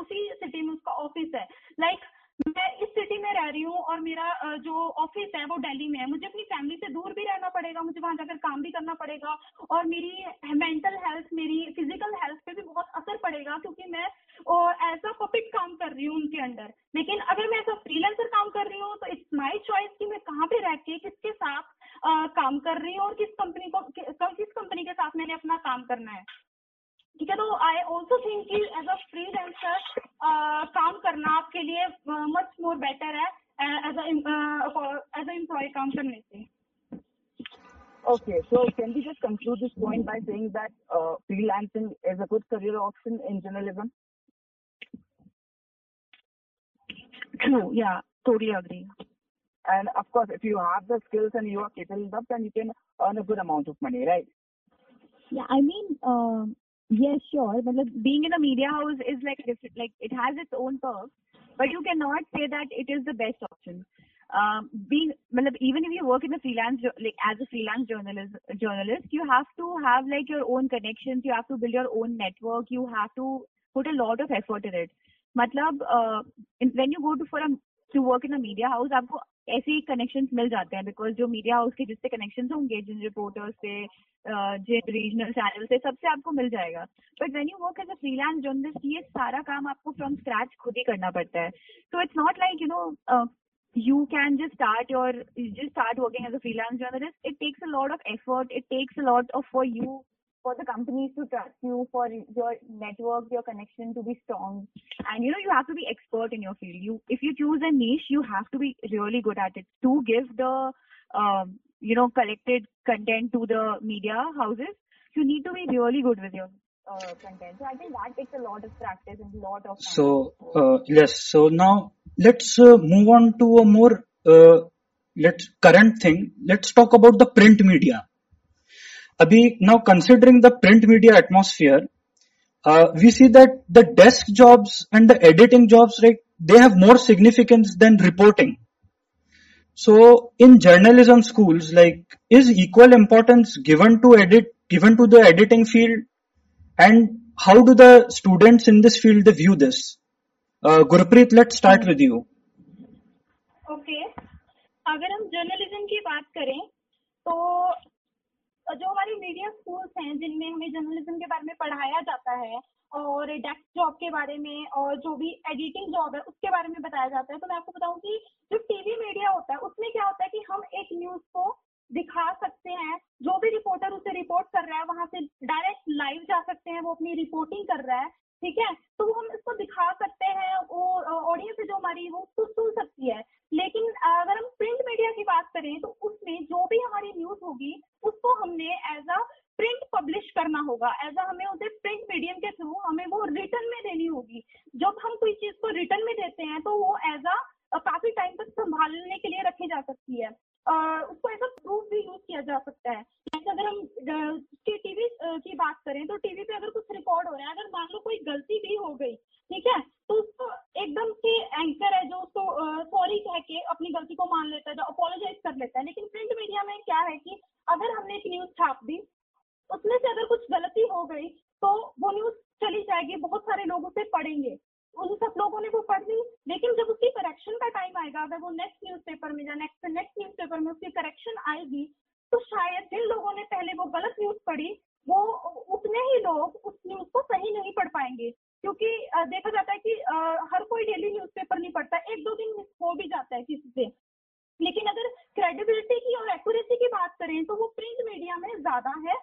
उसी सिटी में उसका ऑफ़िस है। लाइक like, मैं इस सिटी में रह रही हूँ और मेरा जो ऑफ़िस है वो दिल्ली में है। मुझे अपनी फैमिली से दूर भी रहना पड़ेगा मुझे वहाँ जाकर काम भी करना पड़ेगा और मेरी मेंटल हेल्थ मेरी फ़िज़िकल हेल्थ पे भी बहुत असर पड़ेगा क्योंकि मैं एज अ पपिट काम कर रही हूँ उनके अंडर लेकिन अगर मैं एज अ फ्रीलेंसर काम कर रही हूँ तो इट्स माई चॉइस कि मैं कहाँ पे रह के किसके साथ आ, काम कर रही हूँ और किस कंपनी को किस कंपनी के साथ मैंने अपना काम करना है। ठीक है तो आई ऑल्सो थिंक कि एज अ फ्री डांसर काम करना आपके लिए मच मोर बेटर है एज एज एम्प्लॉय काम करने से Okay, so can we just conclude this point by saying that uh, freelancing is a good career option in journalism? True, yeah, totally agree. And of course, if you have the skills and you are capable enough, then you can earn a good amount of money, right? Yeah, I mean, uh, Yes, sure. But being in a media house is like different. Like it has its own perks, but you cannot say that it is the best option. Um, being, even if you work in a freelance, like as a freelance journalist, journalist, you have to have like your own connections. You have to build your own network. You have to put a lot of effort in it. मतलब uh, when you go to for a to work in a media house, आपको ऐसे ही connection मिल जाते हैं because जो media house के जिससे connection होंगे, जिन reporters से जिन रीजनल चैनल से, सबसे आपको मिल जाएगा। But when you work as a freelance journalist ये सारा काम आपको फ्रॉम स्क्रैच खुद ही करना पड़ता है। So it's not like you know you can just start your just start working as a freelance journalist. It takes a lot of effort. It takes a lot of, for you for the companies to trust you, for your network, your connection to be strong. And you know, you have to be expert in your field. You, if you choose a niche, you have to be really good at it to give the, um, you know, collected content to the media houses. You need to be really good with your uh, content. So I think that takes a lot of practice and a lot of. Time. So uh, yes. So now let's uh, move on to a more uh, let's current thing. Let's talk about the print media. Abhi, now considering the print media atmosphere, uh, we see that the desk jobs and the editing jobs, right, they have more significance than reporting. So in journalism schools, like, is equal importance given to edit, given to the editing field? And how do the students in this field they view this? Uh, Gurpreet, let's start with you. Okay. अगर हम journalism की बात करें तो जो हमारी media schools हैं, जिनमें हमें जर्नलिज्म के बारे में पढ़ाया जाता है और डेस्क जॉब के बारे में और जो भी एडिटिंग जॉब है, उसके बारे में बताया जाता है तो मैं आपको बताऊँ कि जो टीवी मीडिया होता है, उसमें क्या होता है कि हम एक न्यूज़ को दिखा सकते हैं, जो भी रिपोर्टर उसे रिपोर्ट कर रहा है, वहाँ से डायरेक्ट लाइव जा सकते हैं, वो अपनी रिपोर्टिंग कर रहा है ठीक है? तो हम इसको दिखा सकते हैं, वो ऑडियंस जो हमारी, वो उसको सुन सकती है। लेकिन अगर हम प्रिंट मीडिया की बात करें तो उसमें जो भी हमारी न्यूज़ होगी, उसको हमने एज अ प्रिंट पब्लिश करना होगा। एज अ हमें उसे प्रिंट मीडियम के थ्रू हमें वो रिटर्न में देनी होगी। जब हम कोई चीज़ को रिटर्न में देते हैं तो वो एज अ, काफ़ी टाइम तक संभालने के लिए रखी जा सकती है। उसको एज अ प्रूफ भी यूज़ किया जा सकता है। जैसे अगर हम टीवी की बात करें तो टीवी पे अगर कुछ रिकॉर्ड हो रहा है, अगर मान लो कोई गलती भी हो गई, ठीक है तो उसको एकदम से एंकर है, जो उसको सॉरी कह के अपनी गलती को मान लेता है, जो अपोलोजाइज कर लेता है। लेकिन प्रिंट मीडिया में क्या है कि अगर हमने एक न्यूज़ छाप दी, उसमें से अगर कुछ गलती हो गई तो वो न्यूज़ चली जाएगी, बहुत सारे लोग उसे पढ़ेंगे। उन सब लोगों ने वो पढ़ ली। लेकिन जब उसकी करेक्शन का टाइम आएगा, अगर वो नेक्स्ट न्यूज़पेपर में या नेक्स्ट नेक्स्ट न्यूज़पेपर में उसकी करेक्शन आएगी तो शायद जिन लोगों ने पहले वो गलत न्यूज़ पढ़ी, वो उतने ही लोग उस न्यूज़ को सही नहीं पढ़ पाएँगे। क्योंकि देखा जाता है कि हर कोई डेली न्यूज़पेपर नहीं पढ़ता। एक दो दिन मिस हो भी जाता है किसी से। लेकिन अगर क्रेडिबिलिटी की और एक्यूरेसी की बात करें तो वो प्रिंट मीडिया में ज़्यादा है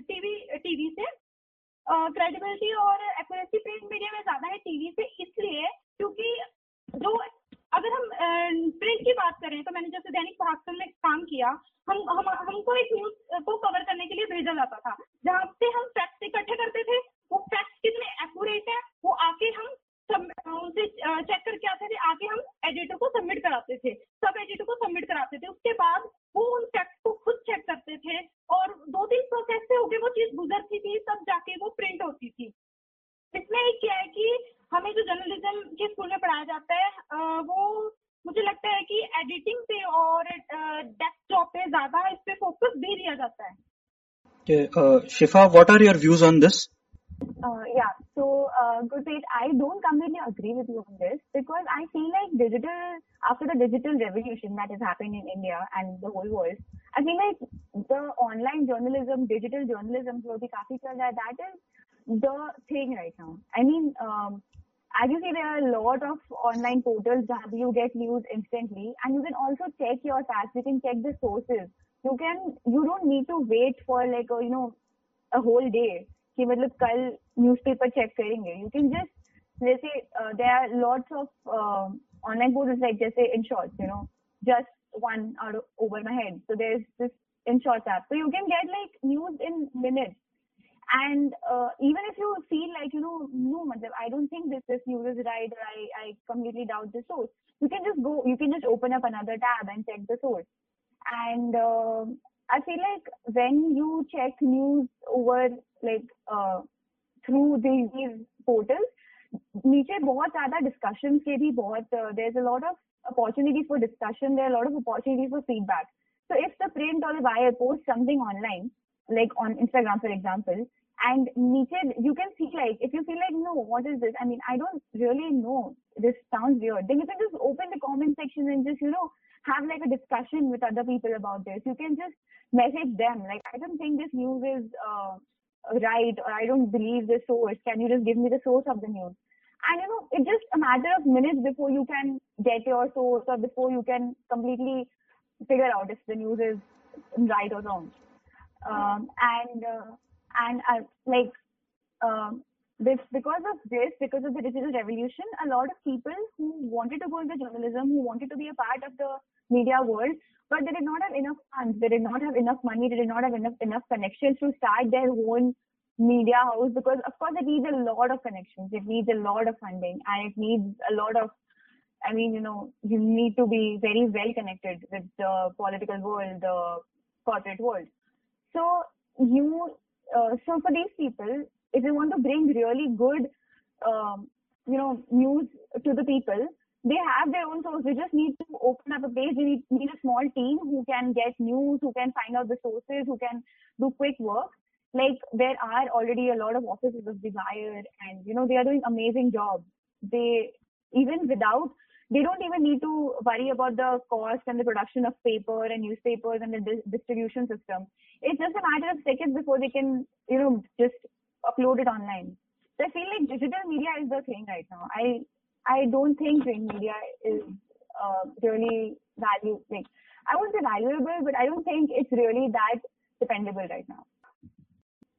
टीवी टीवी से क्रेडिबिलिटी और एक्यूरेसी प्रिंट मीडिया में ज़्यादा है टीवी से, इसलिए क्योंकि जो अगर हम प्रिंट की बात करें तो मैंने जैसे दैनिक भास्कर में काम किया, हम हम, हमको एक न्यूज़ को कवर करने के लिए भेजा जाता था, जहाँ से हम फैक्ट्स इकट्ठे करते थे, वो फैक्ट्स कितने एक्यूरेट है, वो आके हम उनसे चेक करके आते थे आके हम एडिटर को सबमिट कराते थे। सब एडिटर को सबमिट कराते थे। उसके बाद वो उन फैक्ट को खुद चेक करते थे और दो तीन प्रोसेस से होके वो चीज़ गुजरती थी तब जाके वो प्रिंट होती थी। इसमें एक क्या है कि हमें जो जर्नलिज्म के स्कूल में पढ़ाया जाता है वो मुझे लगता है कि एडिटिंग पे और डेस्कटॉप पे ज़्यादा इस पे फोकस भी दिया जाता है। Shifa, what are your views on this? Uh, yeah, so uh, Gurpreet, I don't completely agree with you on this because I feel like digital, after the digital revolution that has happened in India and the whole world, I feel like the online journalism, digital journalism, that is the thing right now. I mean, um, as you see, there are a lot of online portals that you get news instantly, and you can also check your facts. You can check the sources. You can you don't need to wait for like a you know a whole day कि मतलब कल newspaper check करेंगे you can just जैसे there are lots of online portals like जैसे Inshorts you know just one out of, over my head. So there's this in shorts app. So you can get like news in minutes. And uh, even if you feel like, you know, no, I don't think this, this news is right or I, I completely doubt the source, you can just go, you can just open up another tab and check the source. And uh, I feel like when you check news over like uh, through these, these portals, नीचे बहुत ज्यादा discussion के भी बहुत there is a lot of opportunities for discussion there lot of opportunities for feedback so if the print or the buyer posts something online like on instagram for example and niche you can see like if you feel like no what is this i mean i don't really know this sounds weird then you can just open the comment section and just you know have like a discussion with other people about this. You can just message them like, I don't think this news is uh, right or I don't believe this source. Can you just give me the source of the news? And you know, it's just a matter of minutes before you can get your source or before you can completely figure out if the news is right or wrong. Um, and uh, and uh, like um, because of this, because of the digital revolution, a lot of people who wanted to go into journalism, who wanted to be a part of the media world, but they did not have enough funds, they did not have enough money, they did not have enough enough connections to start their own media house because of course it needs a lot of connections, it needs a lot of funding and it needs a lot of I mean, you know, you need to be very well connected with the political world, the corporate world. So you, uh, so for these people, if you want to bring really good, um, you know, news to the people, they have their own source. They just need to open up a page. They need, need a small team who can get news, who can find out the sources, who can do quick work. Like there are already a lot of offices of Desire, and you know they are doing amazing jobs. They even without they don't even need to worry about the cost and the production of paper and newspapers and the di- distribution system. It's just a matter of seconds before they can, you know, just upload it online. So I feel like digital media is the thing right now. I I don't think print media is uh, really value like I won't say valuable, but I don't think it's really that dependable right now.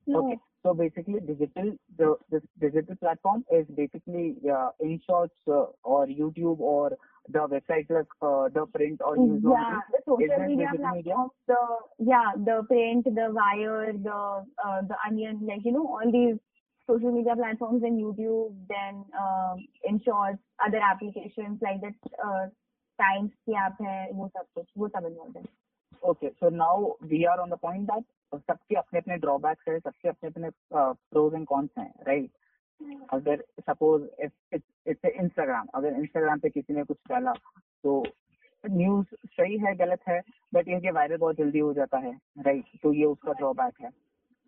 No. Okay. So basically, digital the digital platform is basically uh, InShots uh, or YouTube or the website like uh, the print or news. Yeah, the social media platforms. Media? The yeah, the print, the wire, the uh, the onion, like you know all these social media platforms and YouTube, then uh, InShots, other applications like that. Uh, Times की app है वो सब कुछ वो सब involve है okay so now we are on the point that सबके अपने अपने ड्रॉबैक्स है सबके अपने अपने प्रोज एंड कॉन्स हैं राइट अगर सपोज़ इट्स इंस्टाग्राम अगर इंस्टाग्राम पे किसी ने कुछ डाला तो न्यूज़ सही है गलत है बट ये वायरल बहुत जल्दी हो जाता है राइट तो ये उसका ड्रॉबैक है।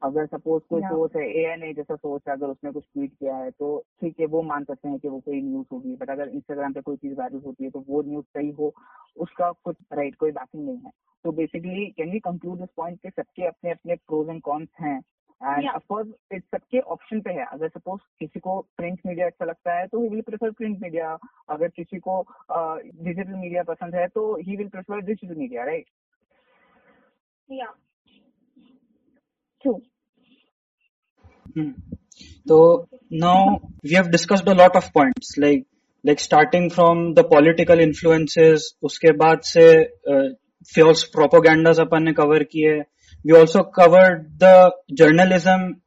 अगर सपोज़ कोई सोच है ए एन ए जैसा सोच है अगर उसने कुछ ट्वीट किया है तो ठीक है वो मान सकते हैं कि वो कोई न्यूज़ होगी बट अगर इंस्टाग्राम पे कोई चीज़ वायरल होती है तो वो न्यूज़ सही हो उसका कुछ राइट कोई बैकिंग नहीं है। तो basically can we conclude this point के सबके अपने अपने प्रोज एंड कॉन्स हैं? एंड अफकोर्स इस सबके ऑप्शन पे है। अगर सपोज़ किसी को प्रिंट मीडिया अच्छा लगता है तो he will prefer print media अगर किसी को डिजिटल uh, मीडिया पसंद है तो he will prefer digital media right या true. So now we have discussed a lot of points like like starting from the political influences उसके बाद से uh, false propagandas अपन ने cover किए we also covered the journalism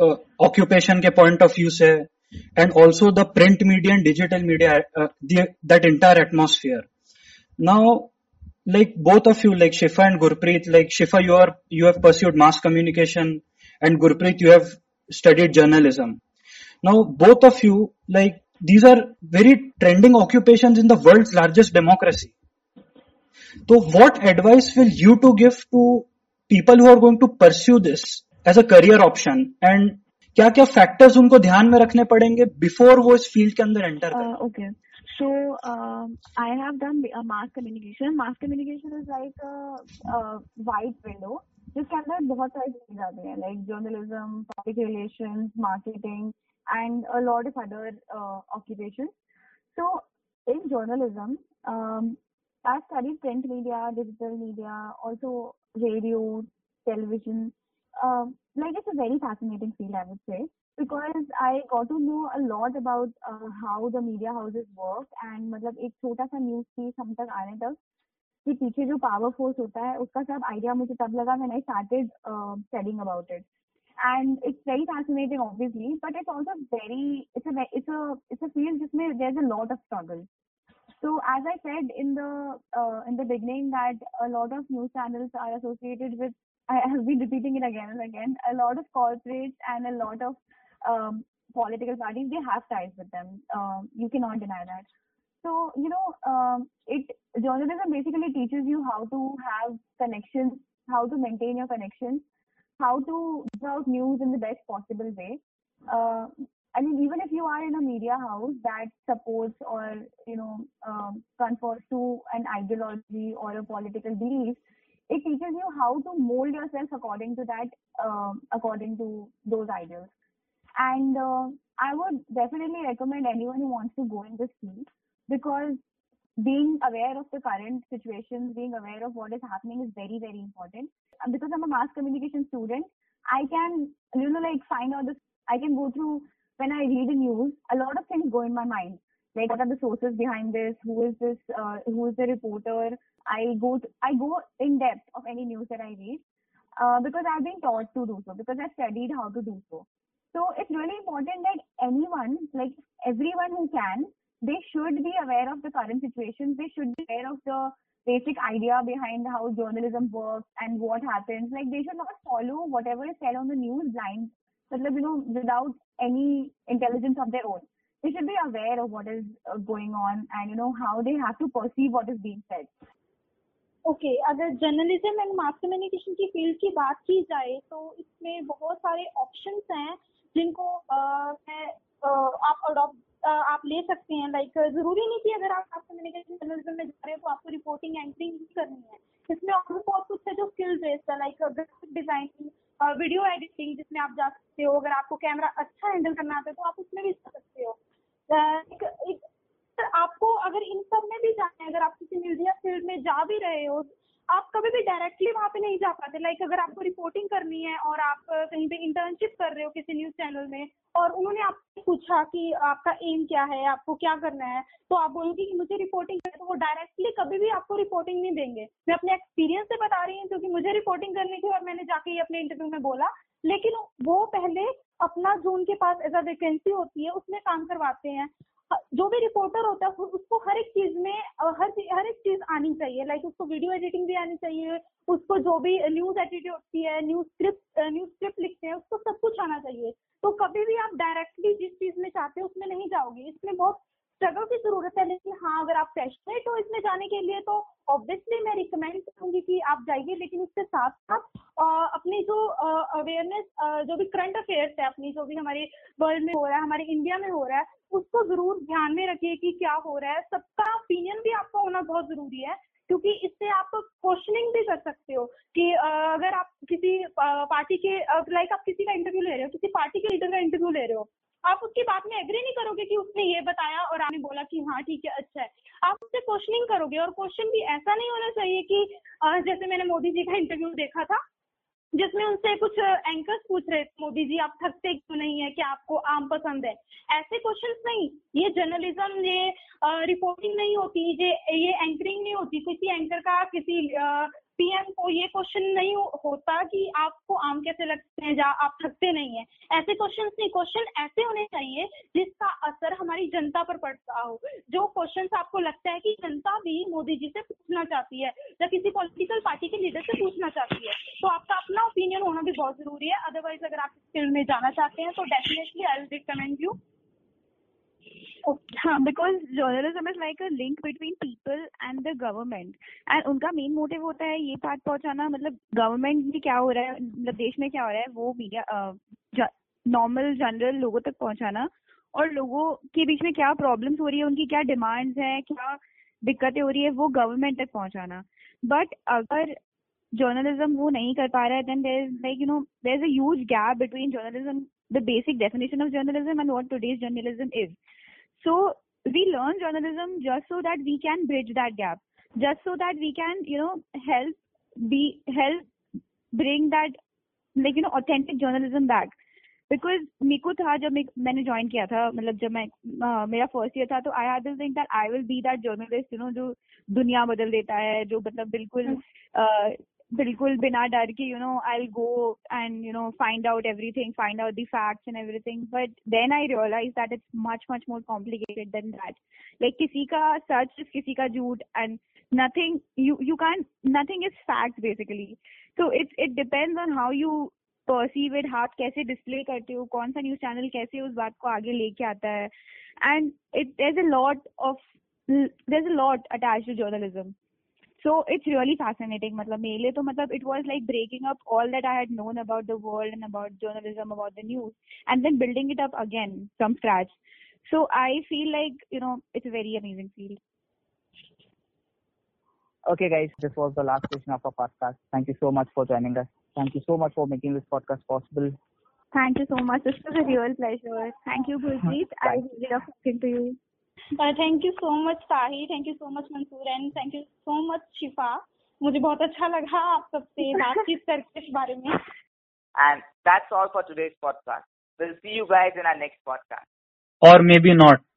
uh, occupation के point of view and also the print media and digital media uh, the, that entire atmosphere now like both of you like shifa and gurpreet like shifa you are you have pursued mass communication and gurpreet you have studied journalism. Now, both of you, like, these are very trending occupations in the world's largest democracy. So what advice will you to give to people who are going to pursue this as a career option and क्या क्या factors उनको ध्यान में रखने पड़ेंगे before वो इस field के अंदर एंटर करें? Okay so I have done mass communication mass communication is like white window जिसके अंदर बहुत सारी चीज़ें आती हैं like journalism public relation marketing and a lot of other occupation so in journalism I studied print media, digital media, also radio, television. Uh, like it's a very fascinating field, I would say, because I got to know a lot about uh, how the media houses work and मतलब एक छोटा सा news piece हम तक आने तक कि पीछे जो पावर फोर्स होता है उसका सब आइडिया मुझे तब लगा मैंने started studying about it and it's very fascinating obviously but it's also very it's a it's a it's a field जिसमें there's a lot of struggle so as I said in the uh, in the beginning that a lot of news channels are associated with I have been repeating it again and again a lot of corporates and a lot of um, political parties they have ties with them uh, you cannot deny that so, you know, um, it journalism basically teaches you how to have connections, how to maintain your connections, how to give out news in the best possible way. Uh, I mean, even if you are in a media house that supports or, you know, um, conforms to an ideology or a political belief, it teaches you how to mold yourself according to that, uh, according to those ideals. And uh, I would definitely recommend anyone who wants to go in this field because being aware of the current situations, being aware of what is happening is very, very important. And because I'm a mass communication student, I can, you know, like find out this, I can go through, when I read the news, a lot of things go in my mind. Like what are the sources behind this? Who is this? Uh, who is the reporter? I go, to, I go in depth of any news that I read uh, because I've been taught to do so, because I've studied how to do so. So it's really important that anyone, like everyone who can, they should be aware of the current situations. They should be aware of the basic idea behind how journalism works and what happens. Like they should not follow whatever is said on the news blind, you know, without any intelligence of their own. They should be aware of what is uh, going on and you know how they have to perceive what is being said. Okay अगर journalism and mass communication की field की बात की जाए तो इसमें बहुत सारे ऑप्शंस हैं जिनको मैं आप अडॉप्ट आप ले सकते हैं लाइक ज़रूरी नहीं कि अगर आप मास कम्युनिकेशन जर्नलिज्म में जा रहे हो तो आपको रिपोर्टिंग एंकरिंग ही करनी है इसमें और भी बहुत कुछ है जो स्किल बेस्ड है like graphic designing video editing जिसमें आप जा सकते हो अगर आपको कैमरा अच्छा हैंडल करना आता है तो आप उसमें भी जा सकते हो। एक, एक आपको अगर इन सब में भी जाना है अगर आप किसी मीडिया फ़ील्ड में जा भी रहे हो आप कभी भी डायरेक्टली वहाँ पे नहीं जा पाते। लाइक अगर आपको रिपोर्टिंग करनी है और आप कहीं पे इंटर्नशिप कर रहे हो किसी न्यूज़ चैनल में और उन्होंने आपसे पूछा कि आपका एम क्या है, आपको क्या करना है तो आप बोलोगे कि मुझे रिपोर्टिंग है तो वो डायरेक्टली कभी भी आपको रिपोर्टिंग नहीं देंगे। मैं अपने एक्सपीरियंस से बता रही हूँ क्योंकि मुझे रिपोर्टिंग करनी थी और मैंने जाके अपने इंटरव्यू में बोला। लेकिन वो पहले अपना जो उनके पास एज अ वैकेंसी होती है, उसमें काम करवाते हैं। जो भी रिपोर्टर होता है उसको हर एक चीज़ में हर हर एक चीज़ आनी चाहिए। लाइक उसको वीडियो एडिटिंग भी आनी चाहिए, उसको जो भी न्यूज़ एडिटिंग होती है न्यूज़ स्क्रिप्ट न्यूज़ स्क्रिप्ट लिखते हैं, उसको सब कुछ आना चाहिए। तो कभी भी आप डायरेक्टली जिस चीज़ में चाहते हो, उसमें नहीं जाओगे। इसमें बहुत स्ट्रगल की ज़रूरत है, लेकिन हाँ अगर आप पैशनेट हो इसमें जाने के लिए तो ऑब्वियसली मैं रिकमेंड करूँगी कि आप जाइए, लेकिन उसके साथ साथ अपनी जो अवेयरनेस जो भी करंट अफेयर्स है, अपनी जो भी हमारे वर्ल्ड में हो रहा है, हमारे इंडिया में हो रहा है उसको ज़रूर ध्यान में रखिए कि क्या हो रहा है। सबका ओपिनियन भी आपका होना बहुत ज़रूरी है, क्योंकि इससे आप क्वेश्चनिंग भी कर सकते हो कि अगर आप किसी पार्टी के लाइक आप किसी का इंटरव्यू ले रहे हो, किसी पार्टी के लीडर का इंटरव्यू ले रहे हो, आप उसकी बात में एग्री नहीं करोगे कि उसने ये बताया और आपने बोला कि हाँ ठीक है अच्छा है। आप उससे क्वेश्चनिंग करोगे और क्वेश्चन भी ऐसा नहीं होना चाहिए कि जैसे मैंने मोदी जी का इंटरव्यू देखा था जिसमें उनसे कुछ एंकर्स पूछ रहे थे, मोदी जी, आप थकते क्यों नहीं है क्या आपको आम पसंद है? ऐसे क्वेश्चंस नहीं। ये जर्नलिज्म ये रिपोर्टिंग नहीं होती, ये ये एंकरिंग नहीं होती। किसी एंकर का, किसी पीएम को ये क्वेश्चन नहीं होता कि आपको आम कैसे लगते हैं या आप थकते नहीं है। ऐसे क्वेश्चन नहीं क्वेश्चन ऐसे होने चाहिए जिसका असर हमारी जनता पर पड़ता हो। जो क्वेश्चन आपको लगता है कि जनता भी मोदी जी से पूछना चाहती है या किसी पॉलिटिकल पार्टी के लीडर से पूछना चाहती है तो आपका अपना ओपिनियन होना भी बहुत ज़रूरी है। अदरवाइज़ अगर आप इस फ़ील्ड में जाना चाहते हैं तो definitely I will recommend you because journalism is like a link between people and the government and उनका मेन मोटिव होता है ये बात पहुंचाना मतलब गवर्नमेंट में क्या हो रहा है मतलब देश में क्या हो रहा है, वो मीडिया नॉर्मल जनरल लोगों तक पहुंचाना और लोगों के बीच में क्या प्रॉब्लम्स हो रही है, उनकी क्या डिमांड्स हैं, क्या दिक्कतें हो रही है, वो गवर्नमेंट तक पहुंचाना. बट अगर जर्नलिज्म वो नहीं कर पा रहा है then there is like you know there is a gap between journalism the basic definition of journalism and what today's journalism is So we learn journalism just so that we can bridge that gap, just so that we can, you know, help be help bring that like you know authentic journalism back. Because मेरे को था जब मैंने join किया था मतलब जब मैं uh, मेरा फ़र्स्ट ईयर था तो I had this that I will be that journalist you know जो दुनिया बदल देता है जो मतलब बिल्कुल uh, बिल्कुल बिना डर के you know I go and you know find out everything find out the facts and everything but then I realise that it's much much more complicated than that like किसी का सच किसी का झूठ and nothing you you can't nothing is fact basically so it it depends on how you perceive it हाथ कैसे display करते हो कौन सा न्यूज चैनल कैसे उस बात को आगे लेके आता है and it there is a lot of there is a lot attached to journalism so it's really fascinating. Matlab mere to matlab it was like breaking up all that i had known about the world and about journalism about the news and then building it up again from scratch. So i feel like you know it's a very amazing field. Okay guys this was the last question of our podcast. Thank you so much for joining us. Thank you so much for making this podcast possible. Thank you so much. This was a real pleasure. Thank you Gurjeet i really love talking to you thank you so much Sahi thank you so much Mansoor and thank you so much Shifa मुझे बहुत अच्छा लगा आप सबसे बातचीत करके इस बारे में। And that's all for today's podcast will see you guys in our next podcast और मे बी not.